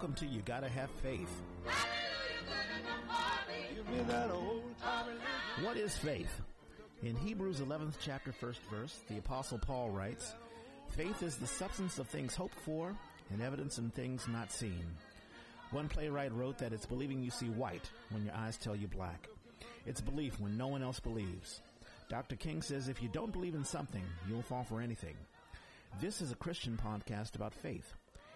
welcome to You Gotta Have Faith. What is faith? In Hebrews 11th chapter, first verse, the apostle Paul writes, Faith is the substance of things hoped for and evidence in things not seen. One playwright wrote that it's believing you see white when your eyes tell you black. It's belief when no one else believes. Dr. King says if you don't believe in something, you'll fall for anything. This is a Christian podcast about faith.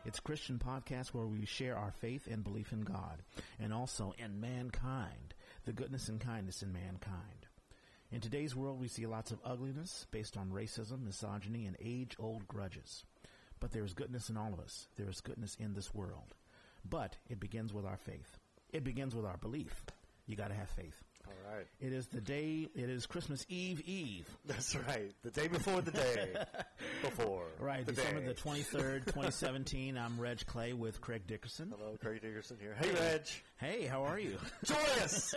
It's a Christian podcast where we share our faith and belief in God and also in mankind, the goodness and kindness in mankind. In today's world, we see lots of ugliness based on racism, misogyny, and age-old grudges. But there is goodness in all of us. There is goodness in this world. But it begins with our faith. It begins with our belief. You got to have faith. All right. It is the day, it is Christmas Eve Eve. That's right. The day before the day before. Right, the December day. the 23rd, 2017. I'm Reg Clay with Craig Dickerson. Hello, Craig Dickerson here. Hey, Reg. Hey, how are you? Joyous.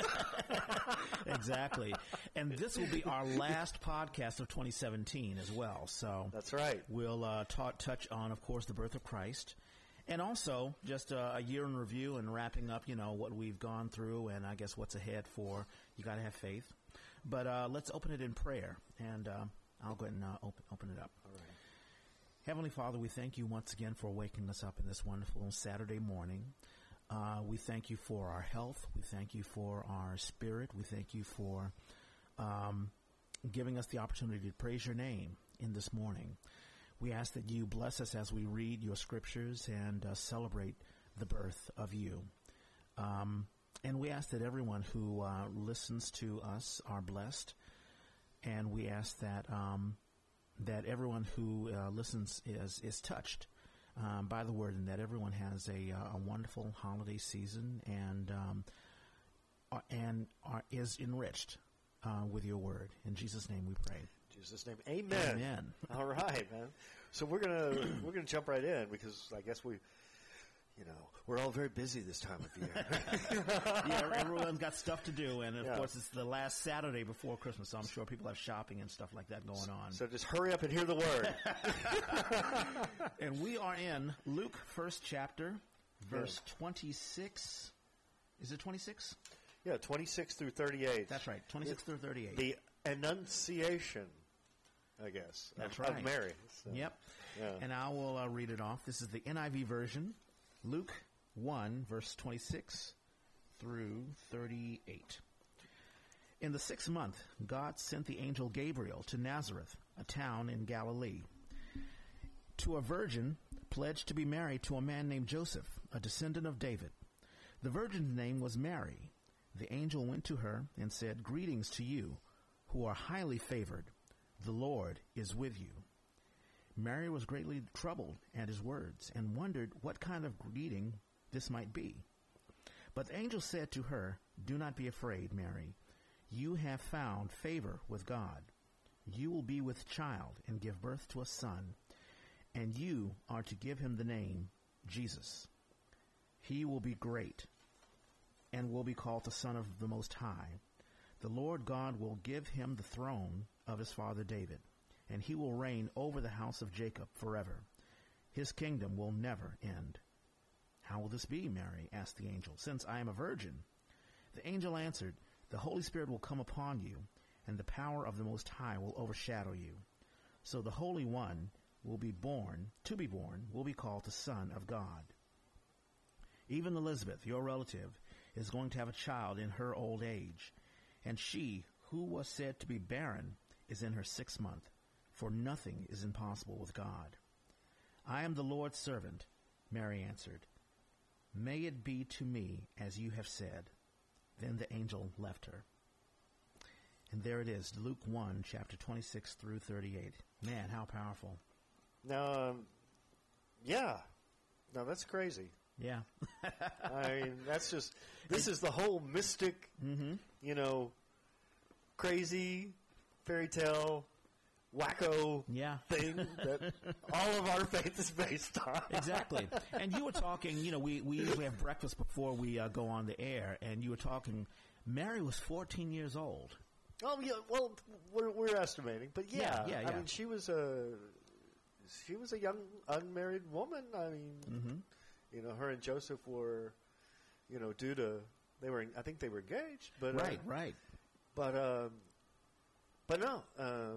exactly. And this will be our last podcast of 2017 as well. So That's right. we'll uh, ta- touch on, of course, the birth of Christ. And also, just uh, a year in review and wrapping up, you know, what we've gone through and I guess what's ahead for You Gotta Have Faith. But uh, let's open it in prayer. And uh, I'll go ahead and uh, open, open it up. All right. Heavenly Father, we thank you once again for waking us up in this wonderful Saturday morning. Uh, we thank you for our health. We thank you for our spirit. We thank you for um, giving us the opportunity to praise your name in this morning. We ask that you bless us as we read your scriptures and uh, celebrate the birth of you. Um, and we ask that everyone who uh, listens to us are blessed. And we ask that um, that everyone who uh, listens is is touched um, by the word, and that everyone has a, uh, a wonderful holiday season and um, uh, and are, is enriched uh, with your word. In Jesus' name, we pray. Jesus' name. Amen. Amen. All right, man. So we're gonna we're gonna jump right in because I guess we, you know, we're all very busy this time of year. yeah, everyone's got stuff to do, and of Yeah. course, it's the last Saturday before Christmas, so I'm sure people have shopping and stuff like that going on. so just hurry up and hear the word. and we are in Luke, first chapter, verse 26. Is it 26? yeah, twenty six through thirty eight. That's right, 26 through 38. The Annunciation, I guess. That's of, right. Of Mary. So, Yep. Yeah. And I will uh, read it off. This is the NIV version, Luke 1, verse 26 through 38. In the sixth month, God sent the angel Gabriel to Nazareth, a town in Galilee, to a virgin pledged to be married to a man named Joseph, a descendant of David. The virgin's name was Mary. The angel went to her and said, Greetings to you, who are highly favored. The Lord is with you. Mary was greatly troubled at his words and wondered what kind of greeting this might be. But the angel said to her, Do not be afraid, Mary. You have found favor with God. You will be with child and give birth to a son, and you are to give him the name Jesus. He will be great and will be called the Son of the Most High. The Lord God will give him the throne of his father David, and he will reign over the house of Jacob forever. His kingdom will never end. How will this be, Mary? asked the angel, since I am a virgin? The angel answered, The Holy Spirit will come upon you, and the power of the Most High will overshadow you. So the Holy One will be born, to be born, will be called the Son of God. Even Elizabeth, your relative, is going to have a child in her old age, and she, who was said to be barren, is in her sixth month, for nothing is impossible with God. I am the Lord's servant, Mary answered. May it be to me as you have said. Then the angel left her. And there it is, Luke 1, chapter 26 through 38. Man, how powerful. Now, um, yeah. No, that's crazy. Yeah. I mean, that's just this is the whole mystic, mm-hmm. you know, crazy fairy tale, wacko Yeah. thing that all of our faith is based on. exactly. And you were talking, you know, we, we usually have breakfast before we uh, go on the air, and you were talking, Mary was 14 years old. Oh yeah, well, we're, we're estimating, but yeah, Yeah, yeah, I mean, she was a she was a young unmarried woman. I mean, Mm-hmm. You know, her and Joseph were, you know, due to they were. I think they were engaged, but uh, Right, right. but um, but no, uh,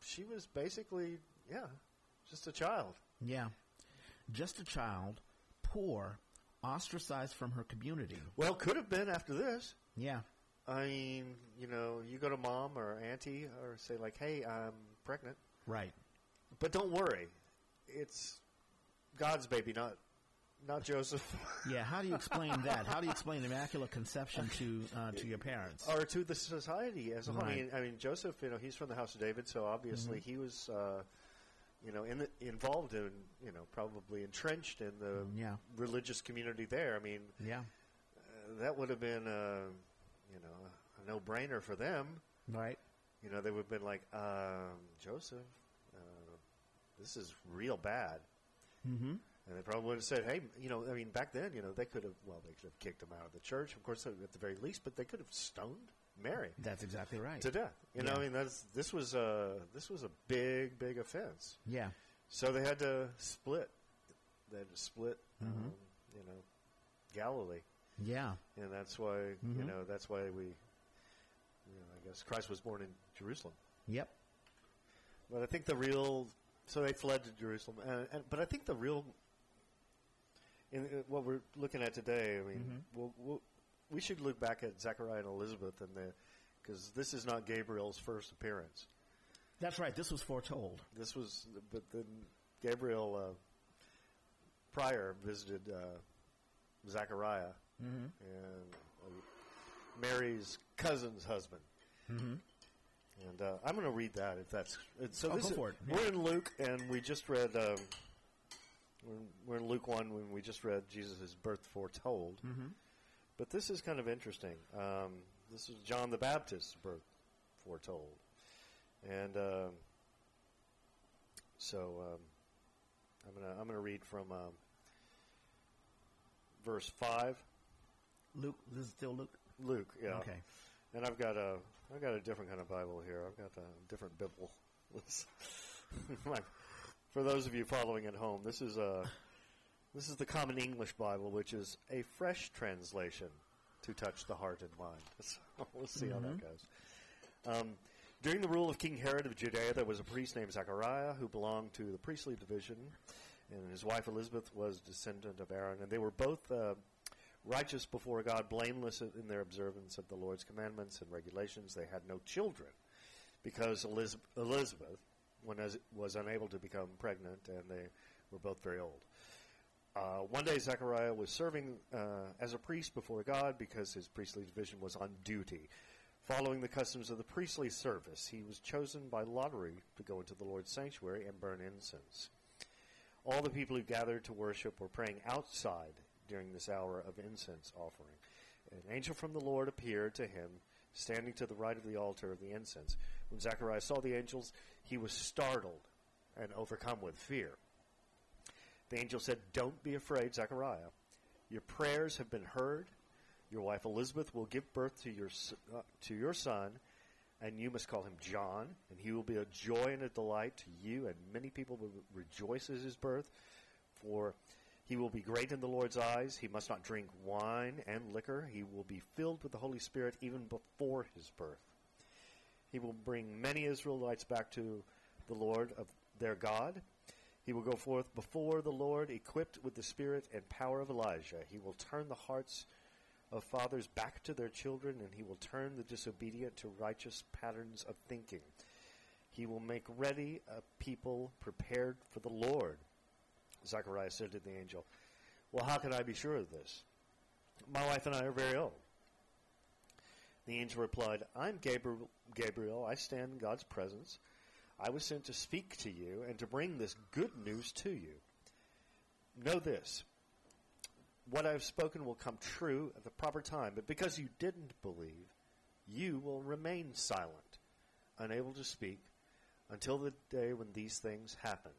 she was basically yeah, just a child. Yeah. Just a child, poor, ostracized from her community. Well, could have been after this. Yeah. I mean, you know, you go to mom or auntie or say like, "Hey, I'm pregnant," Right. but don't worry, it's God's baby, not not Joseph. Yeah. How do you explain that? How do you explain immaculate conception to uh, to your parents? or to the society as a whole. I Right. mean, I mean, Joseph, you know, he's from the house of David, so obviously Mm-hmm. he was, uh, you know, in the, involved in, you know, probably entrenched in the Yeah. religious community there. I mean, Yeah. uh, that would have been, uh, you know, a no-brainer for them. Right. You know, they would have been like, um, Joseph, uh, this is real bad. Mm-hmm. And they probably would have said, hey, you know, I mean, back then, you know, they could have, well, they could have kicked him out of the church, of course, at the very least, but they could have stoned Mary That's exactly right. to death. You know, I mean, that's this was a this was a big, big offense. Yeah. So they had to split. They had to split. Mhm. Um, you know, Galilee, Yeah. and that's why you Mhm. know that's why we. You know, I guess Christ was born in Jerusalem, Yep. but I think the real. So they fled to Jerusalem, and, and but I think the real. In, in what we're looking at today, I mean, Mhm. we'll, we'll, we should look back at Zechariah and Elizabeth, and the because this is not Gabriel's first appearance. That's right. This was foretold. This was, but then Gabriel uh, prior visited uh, Zachariah Mm-hmm. and uh, Mary's cousin's husband. Mm-hmm. And uh, I'm going to read that if that's. So Oh, this go is- for it. We're in Luke, and we just read. Um, we're, in, we're in Luke one when we just read Jesus' birth foretold. Mm-hmm. But this is kind of interesting. Um, this is John the Baptist's birth foretold, and um, so um, I'm gonna I'm gonna read from um, verse five, Luke. This is still Luke. Luke. Yeah, Okay. and I've got a I've got a different kind of Bible here. I've got a different Bible. Like, For those of you following at home, this is a this is the Common English Bible, which is a fresh translation to touch the heart and mind. So we'll see how that Mhm. goes. Um, during the rule of King Herod of Judea, there was a priest named Zechariah who belonged to the priestly division, and his wife Elizabeth was descendant of Aaron, and they were both uh, righteous before God, blameless in their observance of the Lord's commandments and regulations. They had no children because Eliz- Elizabeth when as- was unable to become pregnant, and they were both very old. Uh, one day, Zechariah was serving uh, as a priest before God because his priestly division was on duty. Following the customs of the priestly service, he was chosen by lottery to go into the Lord's sanctuary and burn incense. All the people who gathered to worship were praying outside during this hour of incense offering. An angel from the Lord appeared to him, standing to the right of the altar of the incense. When Zechariah saw the angels, he was startled and overcome with fear. The angel said, Don't be afraid, Zechariah. Your prayers have been heard. Your wife Elizabeth will give birth to your, uh, to your son, and you must call him John, and he will be a joy and a delight to you, and many people will rejoice at his birth. For he will be great in the Lord's eyes. He must not drink wine and liquor. He will be filled with the Holy Spirit even before his birth. He will bring many Israelites back to the Lord of their God. He will go forth before the Lord, equipped with the spirit and power of Elijah. He will turn the hearts of fathers back to their children, and he will turn the disobedient to righteous patterns of thinking. He will make ready a people prepared for the Lord. Zechariah said to the angel, Well, how can I be sure of this? My wife and I are very old. The angel replied, I'm Gabriel. Gabriel. I stand in God's presence. I was sent to speak to you and to bring this good news to you. Know this what I have spoken will come true at the proper time, but because you didn't believe, you will remain silent, unable to speak, until the day when these things happen.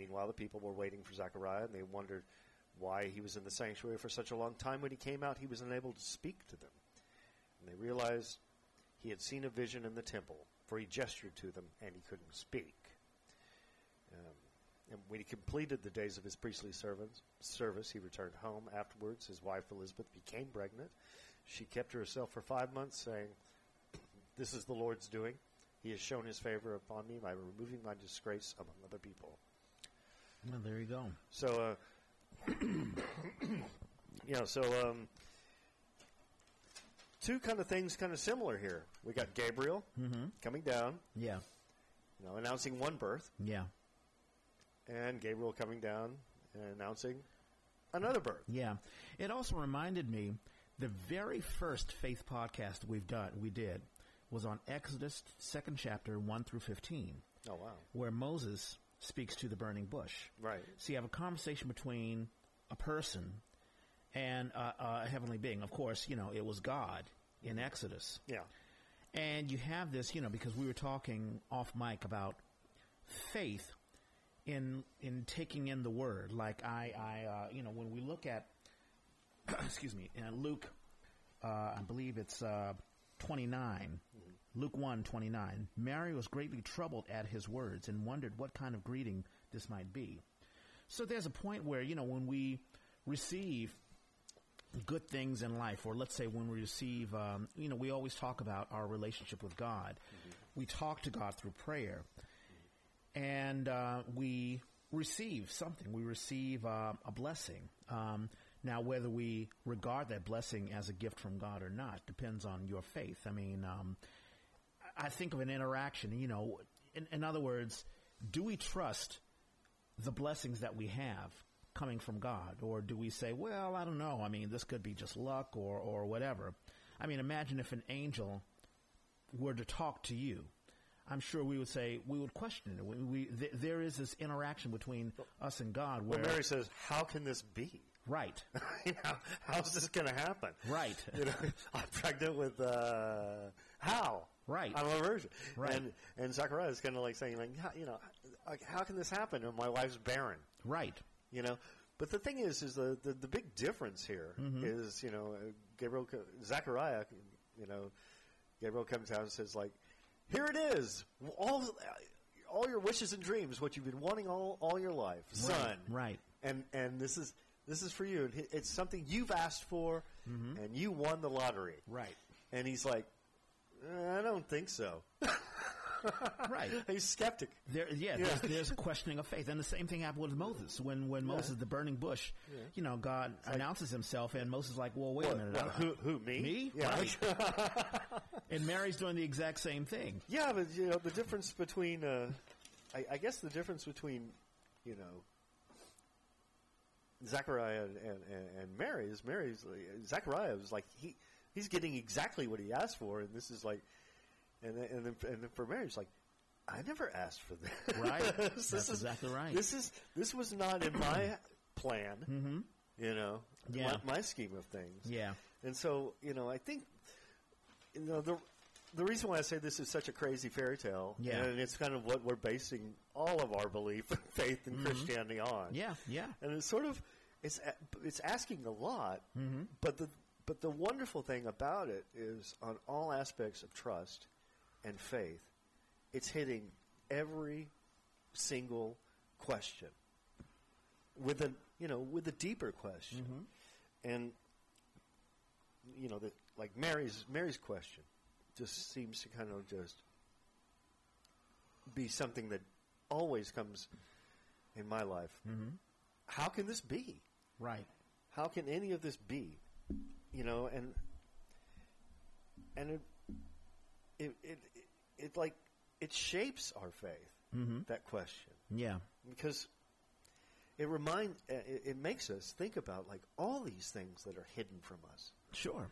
Meanwhile, the people were waiting for Zechariah, and they wondered why he was in the sanctuary for such a long time. When he came out, he was unable to speak to them. And they realized he had seen a vision in the temple, for he gestured to them and he couldn't speak. Um, and when he completed the days of his priestly servants, service, he returned home. Afterwards, his wife Elizabeth became pregnant. She kept herself for five months, saying, This is the Lord's doing. He has shown his favor upon me by removing my disgrace among other people. Well, there you go. So, uh, you know, so um, two kind of things kind of similar here. We got Gabriel coming down, Yeah. you know, announcing one birth, Yeah. and Gabriel coming down and announcing another birth. Yeah. It also reminded me the very first faith podcast we've done, we did, was on Exodus second chapter one through fifteen, Oh wow! where Moses speaks to the burning bush. Right. So you have a conversation between a person and uh, a heavenly being. Of course, you know it was God in Exodus, Yeah. and you have this, you know, because we were talking off mic about faith in in taking in the word. Like I, I, uh, you know, when we look at, excuse me, in Luke, uh, I believe it's uh, twenty Luke one twenty nine. Mary was greatly troubled at his words and wondered what kind of greeting this might be. So there's a point where you know when we receive good things in life, or let's say when we receive, um, you know, we always talk about our relationship with God. We talk to God through prayer, and uh, we receive something. We receive uh, a blessing. Um, now, whether we regard that blessing as a gift from God or not depends on your faith. I mean, um, I think of an interaction. You know, in, in other words, do we trust the blessings that we have coming from God, or do we say, well, I don't know. I mean, this could be just luck or or whatever. I mean, imagine if an angel were to talk to you. I'm sure we would say we would question it. We, we th- there is this interaction between us and God where Well, Mary says, "How can this be? right, you know, how's this going to happen? right, You know, I'm pregnant with uh, how? Right. I'm a virgin. Right. And and Zachariah is kind of like saying, like, how, you know, like, how can this happen? And my wife's barren. right, You know. But the thing is, is the the, the big difference here is, Mm-hmm. you know, uh, Gabriel, Zachariah, you know, Gabriel comes out and says, like, here it is, all all your wishes and dreams, what you've been wanting all all your life, son. right. And and this is this is for you. It's something you've asked for, and you won the lottery. right, And he's like, "Uh, I don't think so. right. He's skeptic. There, yeah, Yeah. There's, there's questioning of faith, and the same thing happened with Moses. When when Moses, the burning bush, you know, God announces Himself, and Moses is like, "Well, wait a minute, what, uh, who, who, me? me? Yeah. Right. and Mary's doing the exact same thing." yeah, but, you know, the difference between, uh, I, I guess the difference between, you know, Zechariah and, and, and, Mary is Mary's, Zechariah was like, he, he's getting exactly what he asked for, and this is like, and then, and then, and then for Mary, it's like, I never asked for this. Right. this That's is, exactly right. This is this was not in my plan. Mm-hmm. You know, Yeah. my, my scheme of things. Yeah, And so, you know, I think, you know, the the reason why I say this is such a crazy fairy tale, Yeah. and it's kind of what we're basing all of our belief and faith in Christianity on. yeah, yeah, And it's sort of it's it's asking a lot, Mm-hmm. but the but the wonderful thing about it is on all aspects of trust and faith, it's hitting every single question with a you know with a deeper question, and you know that like Mary's Mary's question just seems to kind of just be something that always comes in my life. Mm-hmm. How can this be? right. How can any of this be? You know, and and it it it, it, it like it shapes our faith. Mm-hmm. That question Yeah, because it remind uh, it, it makes us think about like all these things that are hidden from us, sure.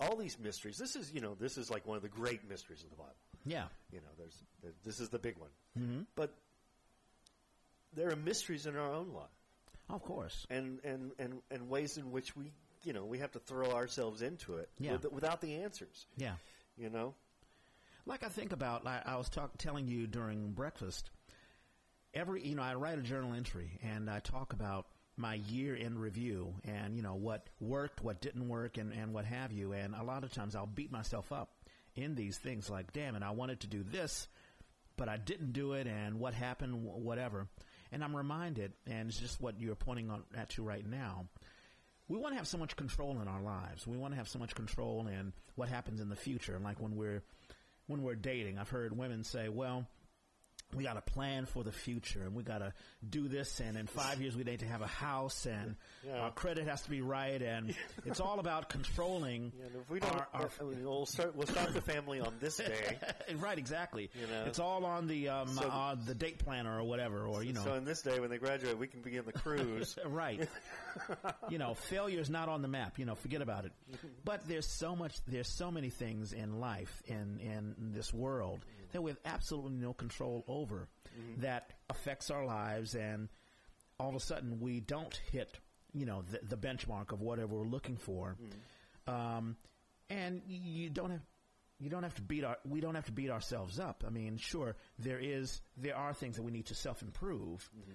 all these mysteries. This is you know this is like one of the great mysteries of the Bible. Yeah, You know, there's there, this is the big one, mm-hmm. but there are mysteries in our own life. of course. and and and and ways in which we you know we have to throw ourselves into it Yeah. with, without the answers Yeah. you know Like I think about, I, I was talk, telling you during breakfast. Every, you know, I write a journal entry and I talk about my year in review and you know what worked, what didn't work, and and what have you. And a lot of times I'll beat myself up in these things, like, damn it, I wanted to do this, but I didn't do it, and what happened, whatever. And I'm reminded, and it's just what you're pointing on, at to right now. We want to have so much control in our lives. We want to have so much control in what happens in the future. Like when we're when we're dating, I've heard women say, "Well, we got to plan for the future and we got to do this and in five years we need to have a house and Yeah. our credit has to be right and it's all about controlling Yeah, if we don't our, our we'll start. We'll start the family on this day. right exactly You know? it's all on the um, So- uh, the date planner or whatever or you know So on this day, when they graduate, we can begin the cruise. right. you know, failure is not on the map. You know, forget about it. But there's so much, there's so many things in life, in, in this world, that we have absolutely no control over Mm-hmm. that affects our lives. And all of a sudden, we don't hit, you know, the, the benchmark of whatever we're looking for. Mm-hmm. Um, and you don't have, you don't have to beat our, we don't have to beat ourselves up. I mean, sure, there is, there are things that we need to self improve. Mm-hmm.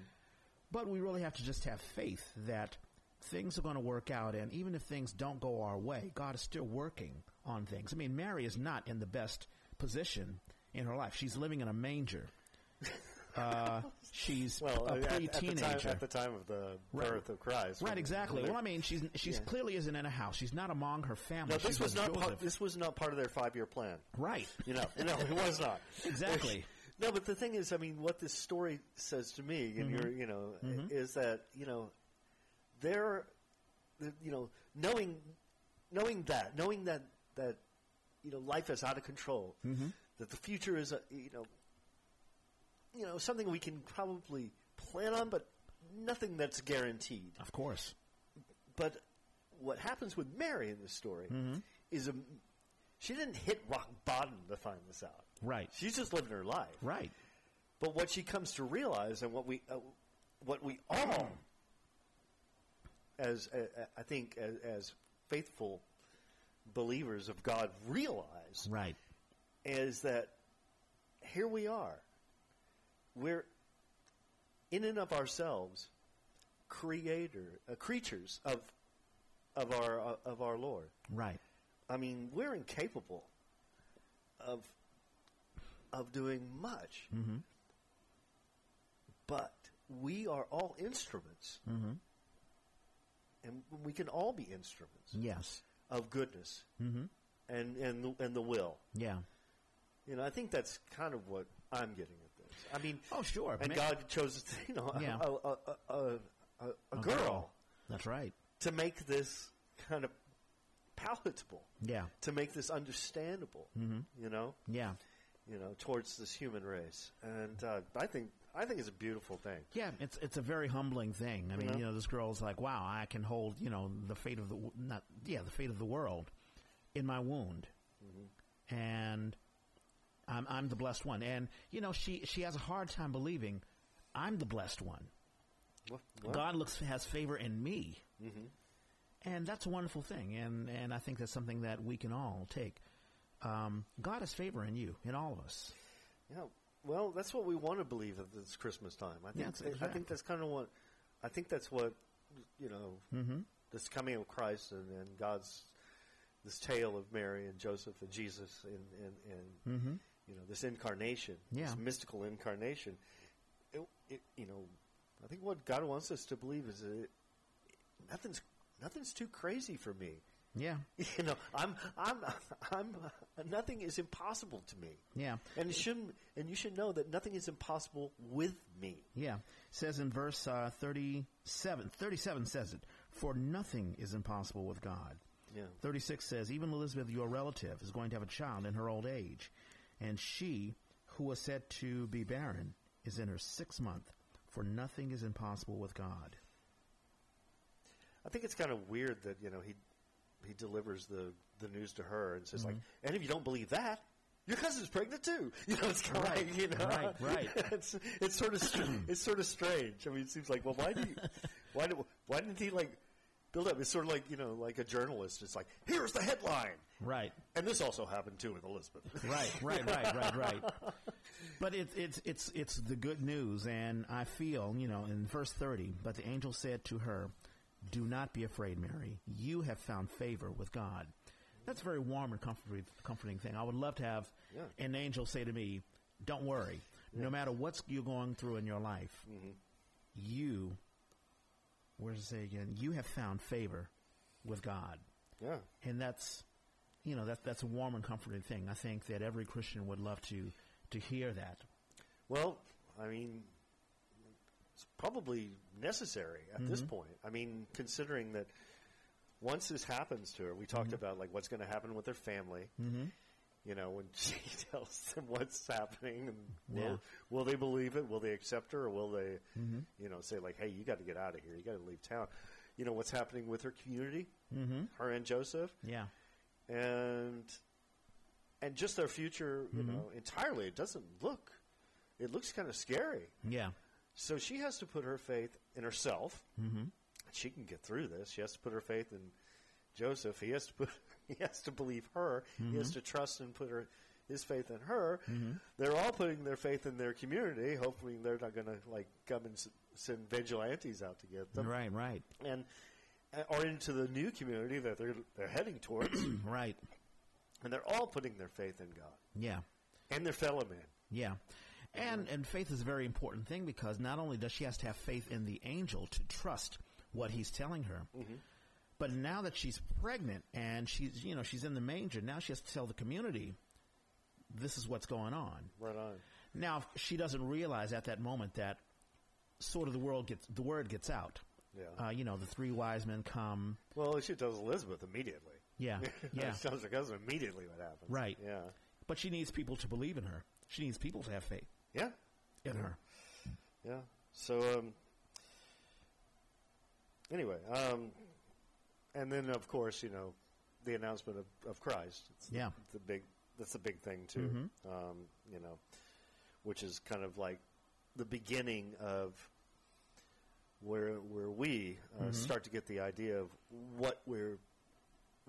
But we really have to just have faith that things are going to work out, and even if things don't go our way, God is still working on things. I mean, Mary is not in the best position in her life. She's living in a manger. Uh, she's Well, a at, at the time, pre-teenager. at the time of the Right. birth of Christ, right, exactly. Well, I mean, she's she's Yeah. clearly isn't in a house. She's not among her family. no, this She's was not part. This was not part of their five-year plan. right. You know, no, it was not Exactly. No, but the thing is, I mean, what this story says to me, and mm-hmm. you're, you know, mm-hmm. is that you know, there, the- you know, knowing, knowing that, knowing that that, you know, life is out of control, mm-hmm. that the future is, a, you know, you know, something we can probably plan on, but nothing that's guaranteed. Of course. But what happens with Mary in this story is a, she didn't hit rock bottom to find this out. Right. She's just living her life. Right. But what she comes to realize, and what we, uh, what we all, as uh, I think, as, as faithful believers of God, realize Right. is that here we are. We're in and of ourselves, creator, uh, creatures of of our uh, of our Lord. Right. I mean, we're incapable of of doing much, Mm-hmm. but we are all instruments, Mm-hmm. and we can all be instruments Yes. of goodness Mm-hmm. and and the, and the will. Yeah. You know, I think that's kind of what I'm getting at. I mean, Oh, sure. and Ma- God chose, you know, a- Yeah. a, a, a, a, a girl That's right. to make this kind of palatable, Yeah. to make this understandable. Mm-hmm. You know, Yeah. you know, towards this human race, and uh, I think I think it's a beautiful thing. Yeah, it's it's a very humbling thing. I mean, Yeah. you know, this girl's like, "Wow, I can hold, you know, the fate of the w- not yeah, the fate of the world in my wound." And I'm I'm the blessed one. And you know, she she has a hard time believing I'm the blessed one. Well, well, God looks has favor in me. And that's a wonderful thing. And and I think that's something that we can all take. Um, God has favor in you, in all of us. yeah. Well, that's what we want to believe at this Christmas time. I think. Yes, I think that's kind of what. I think that's what you know. Mm-hmm. This coming of Christ and, and God's this tale of Mary and Joseph and Jesus and and, and Mm-hmm. You know this incarnation, Yeah. this mystical incarnation. It, it, you know, I think what God wants us to believe is that it, nothing's nothing's too crazy for me. Yeah, You know, I'm I'm I'm nothing is impossible to me, yeah. and it shouldn't. And you should know that nothing is impossible with me. Yeah. It says in verse uh, 37, 37 says it, for nothing is impossible with God. Yeah. 36 says, even Elizabeth, your relative, is going to have a child in her old age, and she, who was said to be barren, is in her sixth month, for nothing is impossible with God. I think it's kind of weird that you know he he delivers the the news to her and says like, Mm-hmm. and if you don't believe that, your cousin's pregnant too. You know, it's kind Right, like, you know, right, right. it's it's sort of str- it's sort of strange. I mean, it seems like, well, why do you, why do, why didn't he like build up? It's sort of like you know, like a journalist. It's like, here's the headline, Right. and this also happened too with Elizabeth. Right, right, right, right, right. But it's it's it's it's the good news, and I feel you know in verse thirty. But the angel said to her, "Do not be afraid, Mary. You have found favor with God." That's a very warm and comforting, comforting thing. I would love to have Yeah. an angel say to me, "Don't worry. No matter what you're going through in your life, mm-hmm. you, where does it say again? You have found favor with God. Yeah. And that's, you know, that, that's a warm and comforting thing. I think that every Christian would love to, to hear that. Well, I mean, it's probably necessary at this point. I mean, considering that once this happens to her, we talked about like what's going to happen with her family. Mm-hmm. You know, when she tells them what's happening, and will, Yeah. will they believe it? Will they accept her, or will they, you know, say like, "Hey, you got to get out of here. You got to leave town." You know what's happening with her community, mm-hmm. her and Joseph, Yeah. and and just their future. You know, entirely. It doesn't look. It looks kind of scary. Yeah. So she has to put her faith in herself. Mm-hmm. She can get through this. She has to put her faith in Joseph. He has to put. He has to believe her. He has mm-hmm. to trust and put her his faith in her. Mm-hmm. They're all putting their faith in their community, hoping they're not going to like come and s- send vigilantes out to get them, Right, right, and uh, or into the new community that they're they're heading towards, right. and they're all putting their faith in God Yeah. and their fellow man. Yeah. And and faith is a very important thing because not only does she has to have faith in the angel to trust what he's telling her, mm-hmm. But now that she's pregnant and she's you know she's in the manger, now she has to tell the community this is what's going on. Right on. Now she doesn't realize at that moment that sort of the world gets the word gets out. Yeah. Uh, you know, the three wise men come. Well, she tells Elizabeth immediately. Yeah, yeah, she tells her cousin immediately what happens. Right. Yeah. but she needs people to believe in her. She needs people to have faith Yeah. in her. Yeah. So, um, anyway, um, and then of course, you know, the announcement of, of Christ. It's Yeah. The, big. That's a big thing too. Um, you know, which is kind of like the beginning of where where we uh, start to get the idea of what we're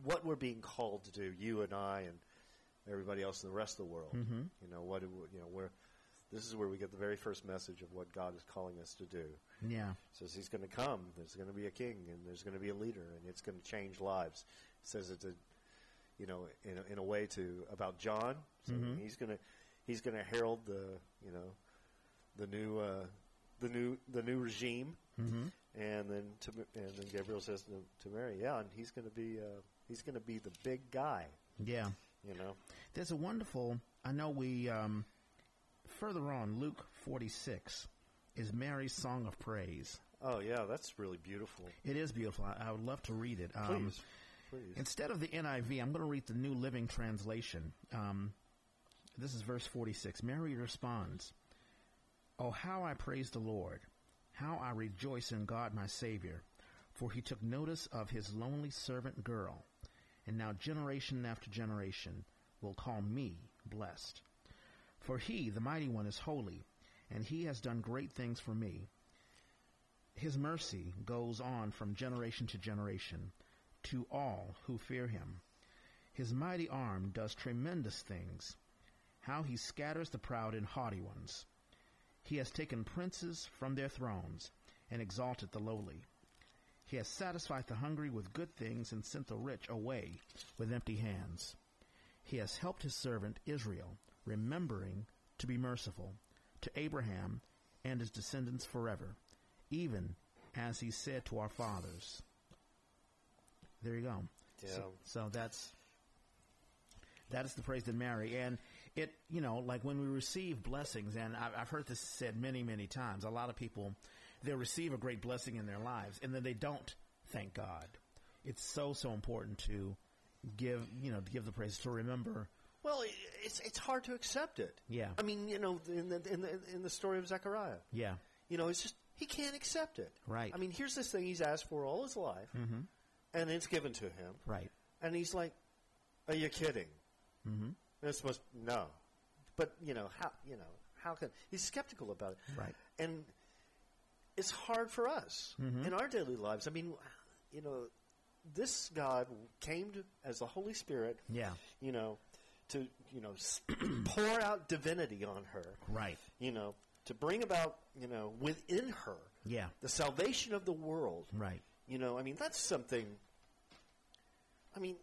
what we're being called to do. You and I and everybody else in the rest of the world. You know what? You know where. This is where we get the very first message of what God is calling us to do. Yeah, says he's going to come. There's going to be a king, and there's going to be a leader, and it's going to change lives. says it's a, you know, in a, in a way to about John. So He's going to he's going to herald the you know the new uh, the new the new regime, and then to and then Gabriel says to, to Mary, yeah, and he's going to be uh, he's going to be the big guy. yeah. You know, There's a wonderful. I know we um, further on Luke 46 is Mary's song of praise. oh yeah, that's really beautiful. It is beautiful. I, I would love to read it. Um, Please, please. Instead of the NIV, I'm going to read the New Living Translation. Um, this is verse 46. Mary responds, Oh, how I praise the Lord! How I rejoice in God my Savior! For he took notice of his lonely servant girl, and now generation after generation will call me blessed. For he, the mighty one, is holy, and he has done great things for me. His mercy goes on from generation to generation to all who fear him. His mighty arm does tremendous things. How he scatters the proud and haughty ones. He has taken princes from their thrones and exalted the lowly. He has satisfied the hungry with good things and sent the rich away with empty hands. He has helped his servant Israel, remembering to be merciful to Abraham and his descendants forever, even as he said to our fathers. There you go. Yeah. So, so that's that is the praise to Mary, and it you know like when we receive blessings, and I've, I've heard this said many many times. A lot of people they receive a great blessing in their lives, and then they don't thank God. It's so so important to give you know to give the praise to remember. Well, it's it's hard to accept it. Yeah. I mean, you know, in the in the in the story of Zechariah, Yeah, you know, it's just he can't accept it. Right. I mean, here's this thing he's asked for all his life, and it's given to him, right. and he's like, "Are you kidding?" Mm-hmm. And it's no, but you know how you know how can he's skeptical about it, Right. And it's hard for us in our daily lives. I mean, you know, this God came to, as the Holy Spirit, Yeah, you know, to you know pour out divinity on her, right. you know, to bring about you know within her Yeah, the salvation of the world. right. You know, I mean that's something. I mean,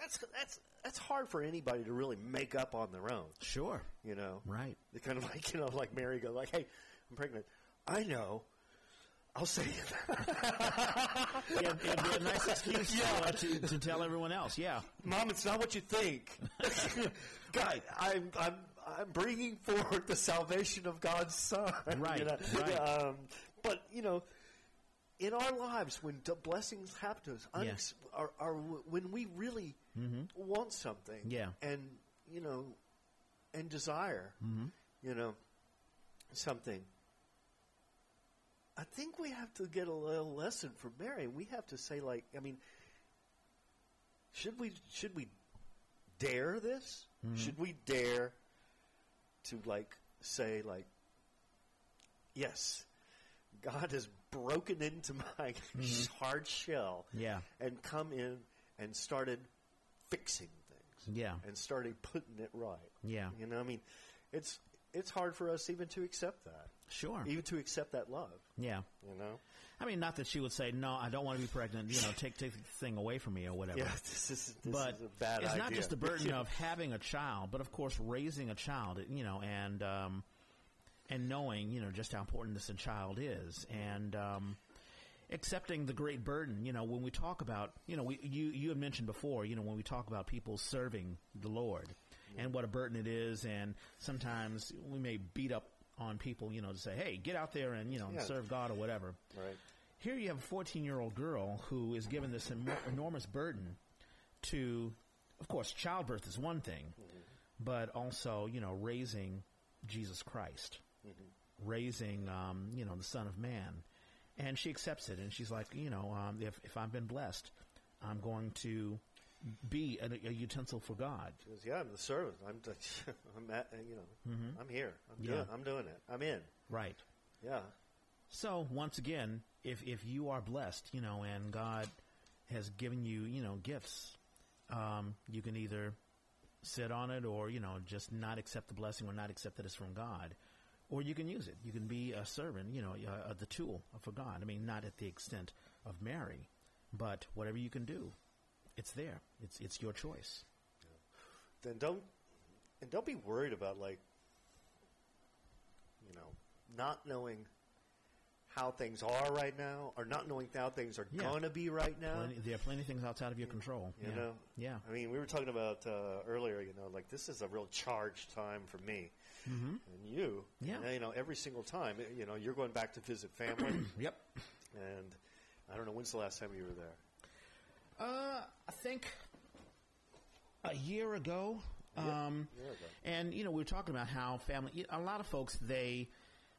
that's that's that's hard for anybody to really make up on their own. I'll say Yeah, it'd be a nice excuse Yeah. uh, to, to tell everyone else. Yeah. Mom, it's not what you think. God, I'm, I'm, I'm bringing forward the salvation of God's Son. Right, you know? right. Um, but, you know, in our lives, when d- blessings happen to us, unex- are, are w- when we really want something Mm-hmm. Yeah. and, you know, and desire, Mm-hmm. you know, something, I think we have to get a little lesson from Mary. We have to say, like, I mean, should we should we dare this? Mm-hmm. Should we dare to like say like, yes, God has broken into my hard shell Yeah. and come in and started fixing things Yeah. and started putting it right. Yeah. You know, I mean, it's it's hard for us even to accept that, Sure. even to accept that love. Yeah. You know, I mean, not that she would say, no, I don't want to be pregnant, you know, take, take the thing away from me or whatever. yeah, this is this but is a bad it's idea. not just the burden of having a child, but of course raising a child, you know, and um, and knowing, you know, just how important this child is, and um, accepting the great burden. You know, when we talk about, you know, we, you you had mentioned before, you know, when we talk about people serving the Lord and what a burden it is, and sometimes we may beat up on people, you know, to say, hey, get out there and you know Yeah. serve God or whatever. right. Here you have a 14 year old girl who is given this em- enormous burden to, of course, childbirth is one thing, but also, you know, raising Jesus Christ, raising, um, you know, the Son of Man. And she accepts it, and she's like, you know, um, if, if I've been blessed, I'm going to be a, a utensil for God. She goes, yeah, I'm the servant. I'm, the, I'm at, you know, I'm here. I'm Yeah. doing. I'm doing it. I'm in. Right. Yeah. So once again, if if you are blessed, you know, and God has given you, you know, gifts, um, you can either sit on it or you know just not accept the blessing or not accept that it's from God, or you can use it. You can be a servant, you know, uh, the tool for God. I mean, not at the extent of Mary, but whatever you can do, it's there. It's it's your choice. Then don't and don't be worried about like you know not knowing how things are right now or not knowing how things are Yeah. gonna be right now. Plenty, there are plenty of things outside of your control. You yeah. know? yeah. I mean, we were talking about uh, earlier. You know, like this is a real charged time for me Mm-hmm. and you. Yeah. And, you know, every single time, you know, you're going back to visit family, Yep. and I don't know when's the last time you were there. Uh, I think a year ago. Um, year ago. and you know, we were talking about how family. A lot of folks they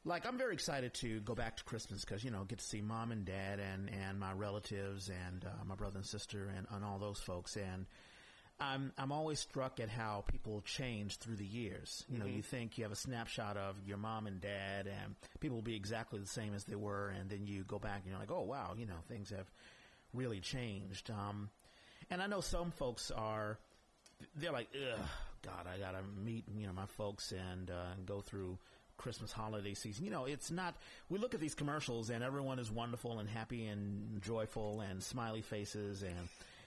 like. I'm very excited to go back to Christmas because you know get to see mom and dad and and my relatives and uh, my brother and sister and, and all those folks and. I'm I'm always struck at how people change through the years. You know, you think you have a snapshot of your mom and dad, and people will be exactly the same as they were, and then you go back and you're like, oh wow, you know, things have really changed. Um, and I know some folks are they're like, ugh, God, I gotta meet you know my folks and uh, go through Christmas holiday season. You know, it's not. We look at these commercials and everyone is wonderful and happy and joyful and smiley faces and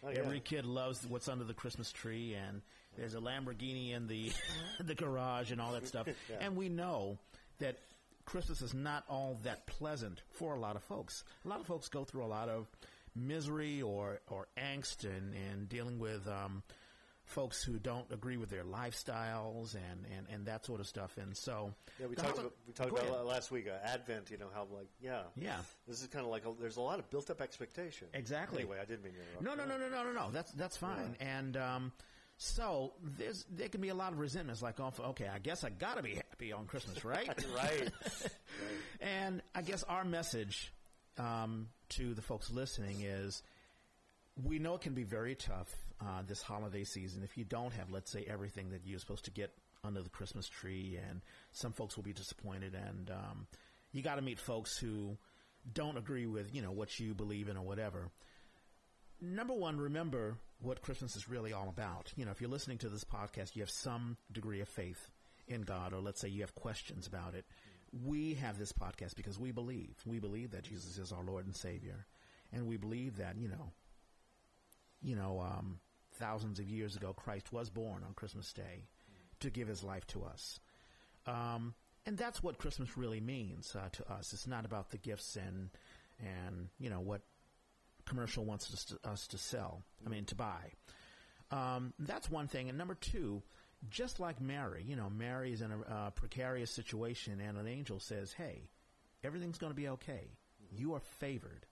Oh, yeah. every kid loves what's under the Christmas tree and there's a Lamborghini in the the garage and all that stuff. Yeah. And we know that Christmas is not all that pleasant for a lot of folks. A lot of folks go through a lot of misery or, or angst and, and dealing with um, folks who don't agree with their lifestyles and, and, and that sort of stuff. And so, Yeah, we talked about we talked about last week. Uh, Advent, you know how like yeah, Yeah. This is kind of like a, there's a lot of built up expectation. Exactly. Anyway, I didn't mean to. No, no, no, no, no, no, no. That's that's fine. And um, so there's there can be a lot of resentments. Like, oh, okay, I guess I got to be happy on Christmas, right? right. and I guess our message um, to the folks listening is we know it can be very tough uh, this holiday season if you don't have, let's say, everything that you're supposed to get under the Christmas tree, and some folks will be disappointed, and um, you got to meet folks who don't agree with you know what you believe in or whatever. Number one, remember what Christmas is really all about. You know, if you're listening to this podcast, you have some degree of faith in God, or let's say you have questions about it. We have this podcast because we believe. We believe that Jesus is our Lord and Savior. And we believe that, you know, you know, um, thousands of years ago, Christ was born on Christmas Day to give his life to us. Um, and that's what Christmas really means uh, to us. It's not about the gifts and and you know what commercial wants us to, us to sell. I mean to buy. Um, that's one thing. And number two, just like Mary, you know, Mary is in a uh, precarious situation, and an angel says, "Hey, everything's going to be okay. You are favored,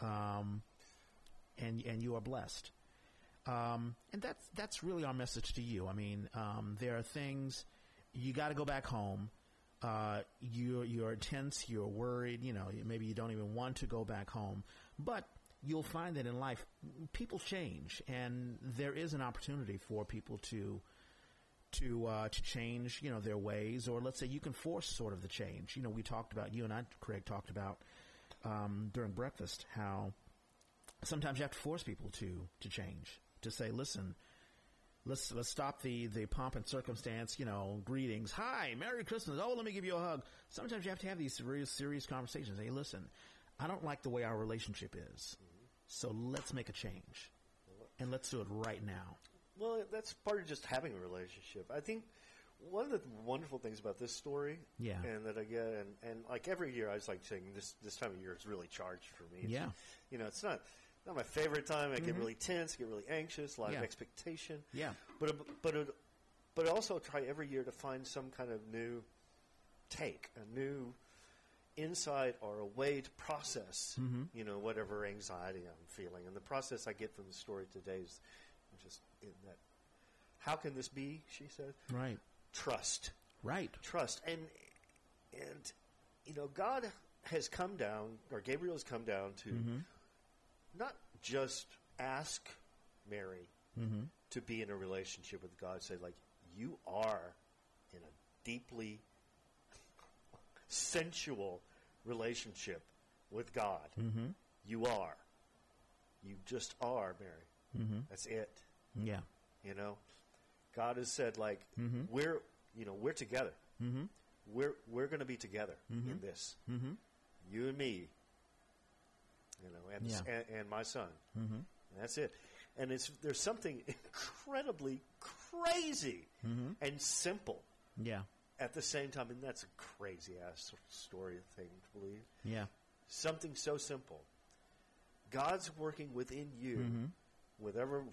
um, and and you are blessed." Um, and that's that's really our message to you. I mean, um, there are things you got to go back home. Uh, you're you're tense. You're worried. You know, maybe you don't even want to go back home. But you'll find that in life, people change, and there is an opportunity for people to to uh, to change, you know, their ways, or let's say you can force sort of the change. You know, we talked about you and I, Craig, talked about um, during breakfast how sometimes you have to force people to to change to say, listen, let's let's stop the the pomp and circumstance, you know, greetings. Hi, Merry Christmas. Oh, let me give you a hug. Sometimes you have to have these serious serious conversations. Hey, listen, I don't like the way our relationship is, so let's make a change, and let's do it right now. Well, that's part of just having a relationship. I think one of the wonderful things about this story, Yeah. and that I get, and, and like every year, I was like saying this this time of year is really charged for me. It's- Yeah. you know, it's not not my favorite time. I get mm-hmm. really tense, get really anxious, a lot Yeah. of expectation. Yeah. but but it, but also try every year to find some kind of new take, a new insight or a way to process, mm-hmm. you know, whatever anxiety I'm feeling. And the process I get from the story today is just in that. How can this be? She said. Right. Trust, Right. trust, and and you know, God has come down, or Gabriel has come down to not just ask Mary to be in a relationship with God. Say like, you are in a deeply sensual relationship with God. Mm-hmm. You are. You just are, Mary. Mm-hmm. That's it. Yeah. You know, God has said like we're you know we're together. Mm-hmm. We're we're going to be together in this. Mm-hmm. You and me. You know, and Yeah. and, and my son. Mm-hmm. And that's it. And it's there's something incredibly crazy and simple Yeah. at the same time, and that's a crazy ass story thing to believe. Yeah. Something so simple. God's working within you, whatever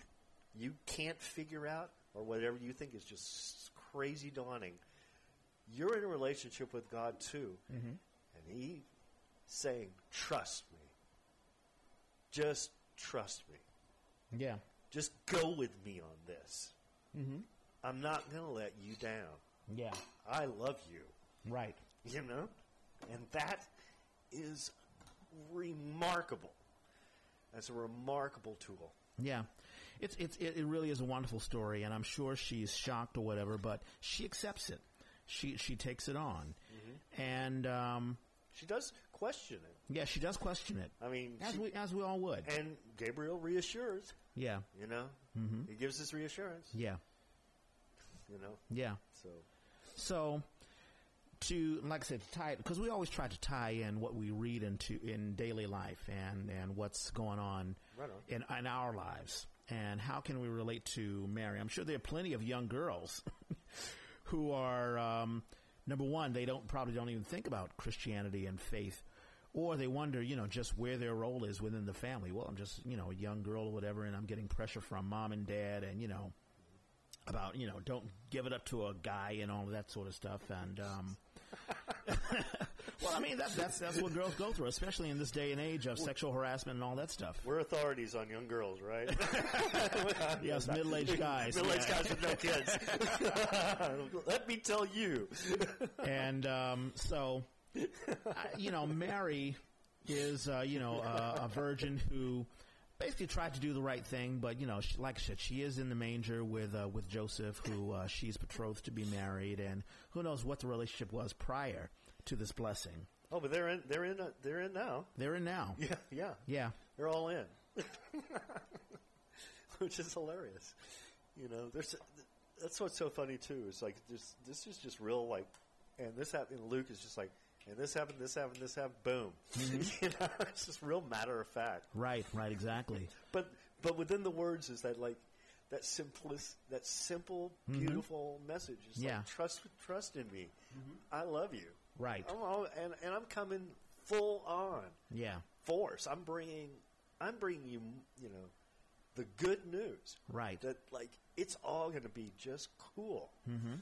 you can't figure out, or whatever you think is just crazy dawning. You're in a relationship with God too, mm-hmm. and He saying, "Trust me. Just trust me. Yeah. Just go with me on this. Mm-hmm. I'm not going to let you down. Yeah. I love you." Right. you know and that is remarkable that's a remarkable tool Yeah. It's it's it, really is a wonderful story and I'm sure she's shocked or whatever, but she accepts it. She she takes it on. And um she does question it yeah, she does question it. i mean As she- we as we all would. and gabriel reassures Yeah. you know mm-hmm. he gives this reassurance Yeah. you know Yeah. so So, to like I said, to tie because we always try to tie in what we read into in daily life and and what's going on Right on. in in our lives and how can we relate to Mary? I'm sure there are plenty of young girls who are um, number one, they don't probably don't even think about Christianity and faith. Or they wonder, you know, just where their role is within the family. Well, I'm just, you know, a young girl or whatever, and I'm getting pressure from mom and dad, and you know, about you know don't give it up to a guy and all of that sort of stuff and um well i mean that, that's that's what girls go through especially in this day and age of sexual harassment and all that stuff. We're authorities on young girls right? Yes middle-aged guys middle-aged yeah. guys with no kids. Let me tell you. And um so I, you know mary is uh, you know uh, a virgin who basically tried to do the right thing but you know she, like i said she is in the manger with uh, with joseph who uh, she's betrothed to be married and who knows what the relationship was prior to this blessing oh but they're in they're in uh, they're in now they're in now yeah yeah yeah They're all in, which is hilarious. You know, there's that's what's so funny too. It's like this. This is just real. Like, and this happened. Luke is just like, and this happened. This happened. This happened. Boom. Mm-hmm. you know, it's just real matter of fact. right right exactly But but within the words is that like that simplest, that simple, mm-hmm. beautiful message. It's Yeah. like trust trust in me. Mm-hmm. I love you. Right. I'm all, and and I'm coming full on Yeah. force. I'm bringing, I'm bringing you, you know, the good news Right. that like it's all going to be just cool. Mm-hmm.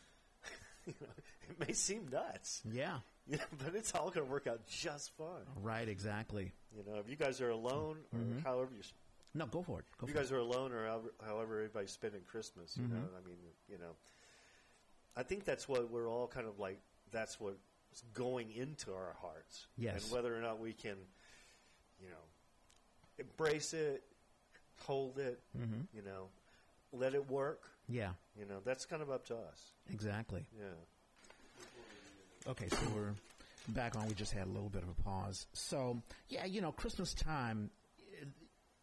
you know, it may seem nuts, Yeah. you know, but it's all going to work out just fine. Right. Exactly. You know, if you guys are alone, or Mhm. however you, No, go for it. Go if you guys are alone, or however, everybody's spending Christmas, you Mhm. know, I mean, you know, I think that's what we're all kind of like. That's going into our hearts, Yes. and whether or not we can, you know, embrace it, hold it. Mm-hmm. you know, let it work. Yeah. You know, that's kind of up to us. Exactly. Yeah. Okay, so we're back on. We just had a little bit of a pause. So, yeah, you know, Christmas time,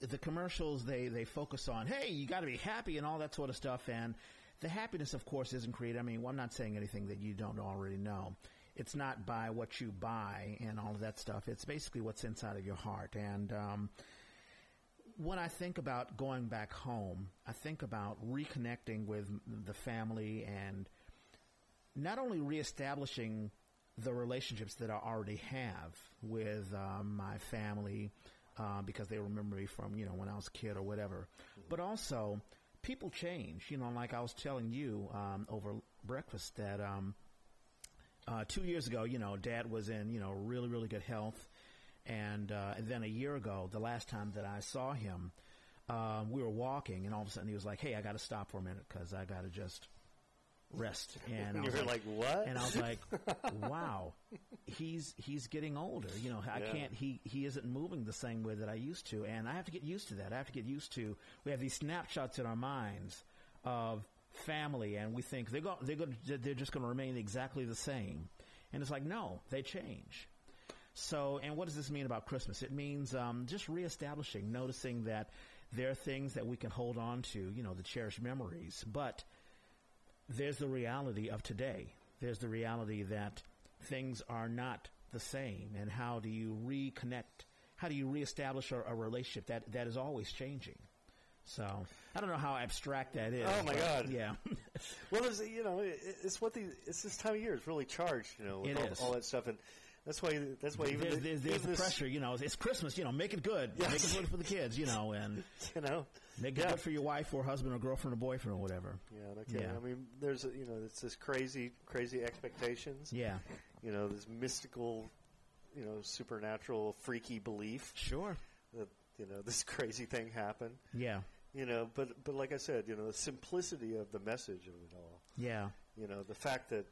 the commercials they they focus on, hey, you got to be happy and all that sort of stuff. And the happiness, of course, isn't created. I mean, well, I'm not saying anything that you don't already know. It's not by what you buy and all of that stuff. It's basically what's inside of your heart. And um, when I think about going back home, I think about reconnecting with the family and not only reestablishing the relationships that I already have with um, my family uh, because they remember me from you know when I was a kid or whatever, but also people change. You know, like I was telling you um, over breakfast that um, uh, two years ago, you know, Dad was in you know really really good health, and, uh, and then a year ago, the last time that I saw him, uh, we were walking, and all of a sudden he was like, "Hey, I got to stop for a minute because I got to just." rest and I you was were like, what? and I was like, "Wow, he's he's getting older. You know, I Yeah. can't. He he isn't moving the same way that I used to, and I have to get used to that. I have to get used to. We have these snapshots in our minds of family, and we think they're going they're going they're just going to remain exactly the same, and it's like no, they change. So, and what does this mean about Christmas? It means um, just reestablishing, noticing that there are things that we can hold on to, you know, the cherished memories, but there's the reality of today. There's the reality that things are not the same, and how do you reconnect? How do you reestablish a, a relationship that that is always changing? So I don't know how abstract that is. Oh, my God. Yeah, Well, it's, you know, it, it's what the it's this time of year. It's really charged, you know, with It all, all that stuff, and that's why that's why even there's, the- there's, there's even pressure. You know, it's Christmas. You know, make it good. Yes. Make it good for the kids. You know, and you know, make it Yeah. good for your wife or husband or girlfriend or boyfriend or whatever. yeah, okay. Yeah. I mean, there's you know, it's this crazy, crazy expectations. Yeah, You know, this mystical, you know, supernatural, freaky belief sure. that you know this crazy thing happened. Yeah, You know, but but like I said, you know, the simplicity of the message of it all. yeah, You know, the fact that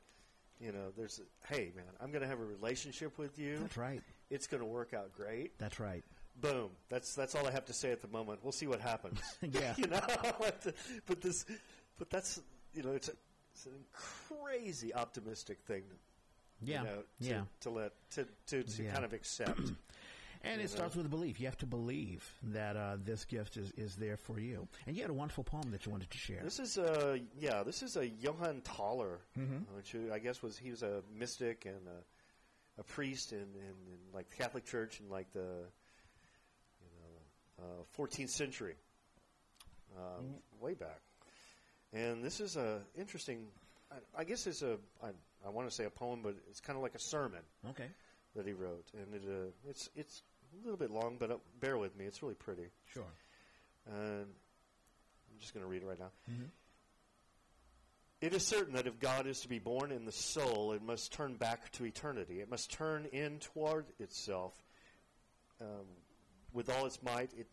you know, there's a, hey man, I'm going to have a relationship with you. that's right. It's going to work out great. That's right. Boom. That's that's all I have to say at the moment. We'll see what happens. Yeah. you know, but this, but that's you know, it's a it's a crazy optimistic thing. Yeah, You know, to, yeah. To let to to, to Yeah. kind of accept. And it starts with a belief. You have to believe that uh, this gift is, is there for you. And you had a wonderful poem that you wanted to share. This is a yeah. This is a Johann Tauler, Mhm. which I guess was he was a mystic and a, a priest in, in, in like the Catholic Church in like the you know uh, 14th century, uh, way back. And this is a interesting. I, I guess it's a. I, I want to say a poem, but it's kind of like a sermon Okay, that he wrote, and it uh, it's it's a little bit long, but uh, bear with me. It's really pretty, sure. and I'm just going to read it right now. Mhm. It is certain that if God is to be born in the soul, it must turn back to eternity. It must turn in toward itself um, with all its might. It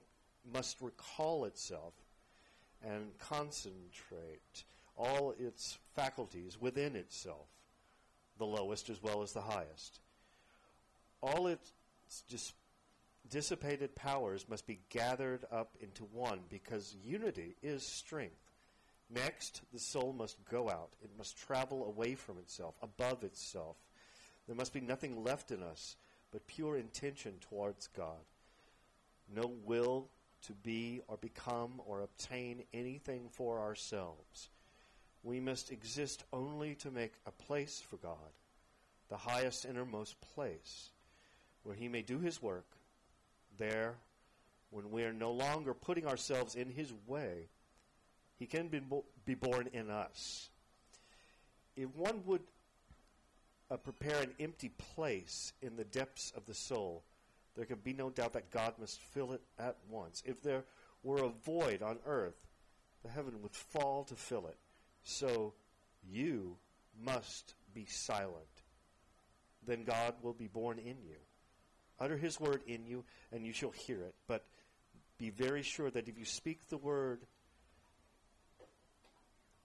must recall itself and concentrate all its faculties within itself, the lowest as well as the highest. All its dis- dissipated powers must be gathered up into one because unity is strength. Next, the soul must go out. It must travel away from itself, above itself. There must be nothing left in us but pure intention towards God. No will to be or become or obtain anything for ourselves. We must exist only to make a place for God, the highest innermost place, where He may do His work. There, when we are no longer putting ourselves in His way, he can be, bo- be born in us. If one would uh, prepare an empty place in the depths of the soul, there can be no doubt that God must fill it at once. If there were a void on earth, the heaven would fall to fill it. So you must be silent. Then God will be born in you. Utter his word in you, and you shall hear it. But be very sure that if you speak the word,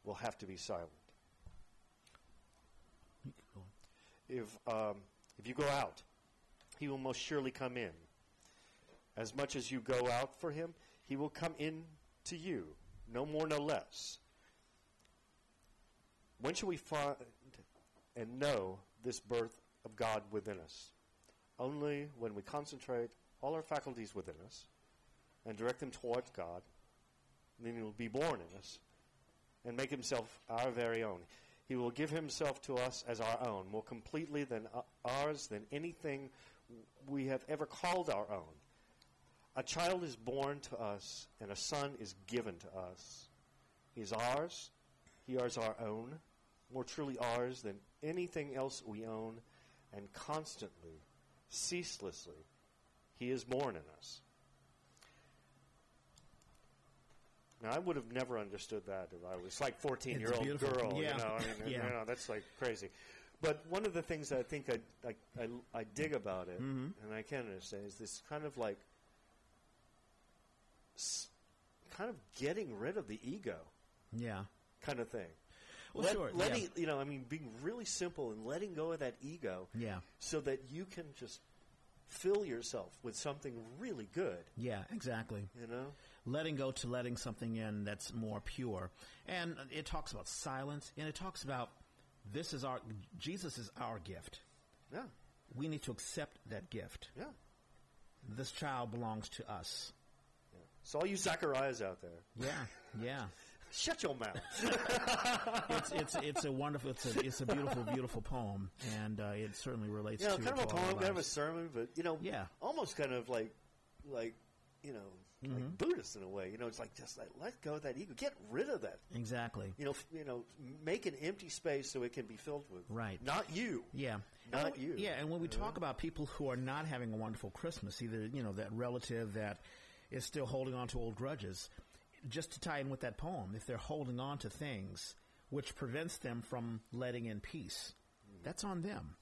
we'll have to be silent. If um, if you go out, he will most surely come in. As much as you go out for him, he will come in to you, no more, no less. When shall we find and know this birth of God within us? Only when we concentrate all our faculties within us and direct them towards God, then he will be born in us and make himself our very own. He will give himself to us as our own, more completely than uh, ours, than anything we have ever called our own. A child is born to us, and a son is given to us. He is ours, he is our own, more truly ours than anything else we own, and constantly, ceaselessly, he is born in us. Now, I would have never understood that if I was like 14 year old beautiful. girl. Yeah. You know, I mean, Yeah. you know, that's like crazy. But one of the things that I think I, I, I, I dig about it, Mm-hmm. and I can understand, is this kind of like, s- kind of getting rid of the ego Yeah. kind of thing. Well, Let- sure. letting, yeah. you know, I mean, being really simple and letting go of that ego Yeah. so that you can just fill yourself with something really good, Yeah, exactly. you know? letting go to letting something in that's more pure. And it talks about silence, and it talks about this is our Jesus is our gift. Yeah, We need to accept that gift. yeah. This child belongs to us. yeah. So all you Zacharias out there, Yeah, yeah. shut your mouth. It's it's it's a wonderful, it's a it's a beautiful, beautiful poem, and uh, it certainly relates you know, to kind of a to all our poem, kind of a sermon, but you know, Yeah. almost kind of like, like, you know, Mm-hmm. like Buddhist in a way. You know, it's like just like let go of that ego, get rid of that. exactly. You know, f- you know, make an empty space so it can be filled with Right. not you. Yeah. Not you. Yeah, and when we talk about people who are not having a wonderful Christmas, either, you know, that relative that is still holding on to old grudges, just to tie in with that poem, if they're holding on to things which prevents them from letting in peace, that's on them.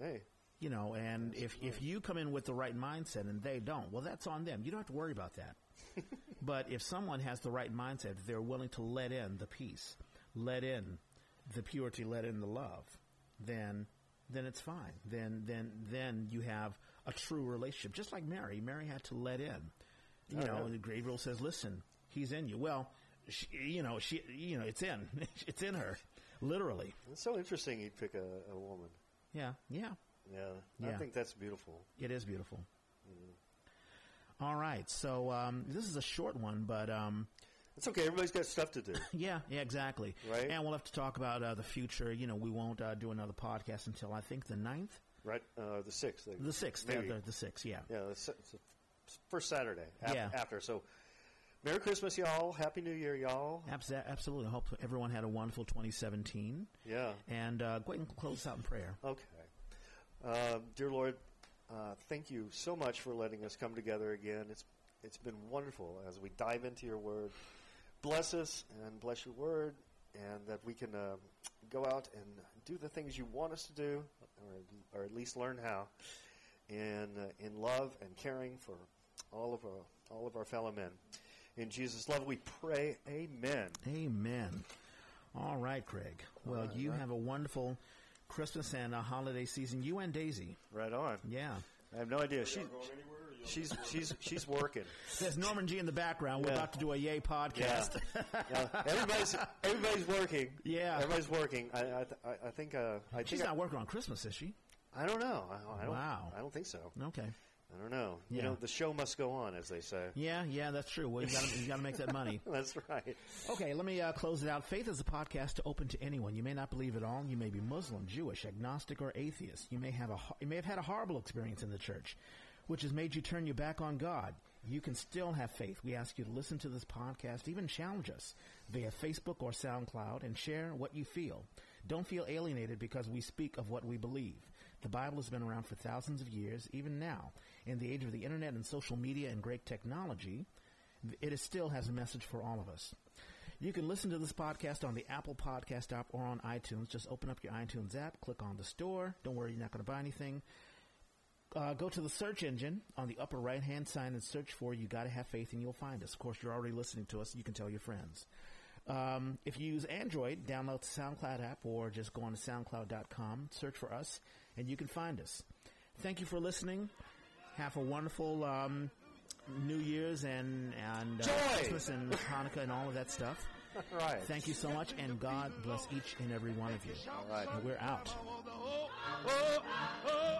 Hey, You know, and if, if you come in with the right mindset and they don't, well, that's on them. You don't have to worry about that. but if someone has the right mindset, they're willing to let in the peace, let in the purity, let in the love, then then it's fine. Then then then you have a true relationship. Just like Mary, Mary had to let in. You Oh, know, yeah. Gabriel says, "Listen, he's in you." Well, she, you know, she, you know, it's in, it's in her, literally. it's so interesting. You'd pick a, a woman. Yeah, yeah. Yeah, I Yeah. think that's beautiful. It is beautiful. All right, so um, this is a short one, but um, It's okay. Everybody's got stuff to do. yeah, yeah, exactly. Right. And we'll have to talk about uh, the future. You know, we won't uh, do another podcast until I think the 9th? right? Uh, the sixth. the sixth, yeah, Maybe. the, the sixth, yeah. Yeah, the the first Saturday after, Yeah. after. So, Merry Christmas, y'all. Happy New Year, y'all. Abs- absolutely. I hope everyone had a wonderful 2017. Yeah. And uh, go ahead and close out in prayer. Okay. Uh, dear Lord, uh, thank you so much for letting us come together again. It's it's been wonderful as we dive into your word. Bless us and bless your word, and that we can uh, go out and do the things you want us to do, or, or at least learn how, and uh, in love and caring for all of our all of our fellow men. In Jesus' love, we pray. Amen. Amen. All right, Craig. Well, right, you right. have a wonderful Christmas and a holiday season. You and Daisy. Right on. Yeah. I have no idea. She, she's she's she's working. There's Norman G in the background. We're Yeah. about to do a Yay podcast. Yeah, everybody's everybody's working. Yeah. everybody's working. I I, I- I think uh, I She's think not working on Christmas, is she? I, I don't know. I, I don't, Wow. I don't think so. Okay. I don't know. You know, the show must go on, as they say. Yeah, yeah, that's true. Well, you got you got to make that money. That's right. Okay, let me uh, close it out. Faith is a podcast to open to anyone. You may not believe at all. You may be Muslim, Jewish, agnostic, or atheist. You may have a you may have had a horrible experience in the church, which has made you turn your back on God. You can still have faith. We ask you to listen to this podcast, even challenge us via Facebook or SoundCloud, and share what you feel. Don't feel alienated because we speak of what we believe. The Bible has been around for thousands of years, even now. In the age of the internet and social media and great technology, it still has a message for all of us. You can listen to this podcast on the Apple Podcast app or on iTunes. Just open up your iTunes app, click on the store. Don't worry, you're not going to buy anything. Uh, go to the search engine on the upper right hand side and search for You Gotta Have Faith and you'll find us. Of course, you're already listening to us. You can tell your friends. Um, if you use Android, download the SoundCloud app or just go on to SoundCloud.com, search for us, and you can find us. Thank you for listening. Have a wonderful um, New Year's and, and uh, Christmas and Hanukkah and all of that stuff. right. Thank you so much, and God bless each and every one of you. All right. And we're out. Oh, oh, oh, oh.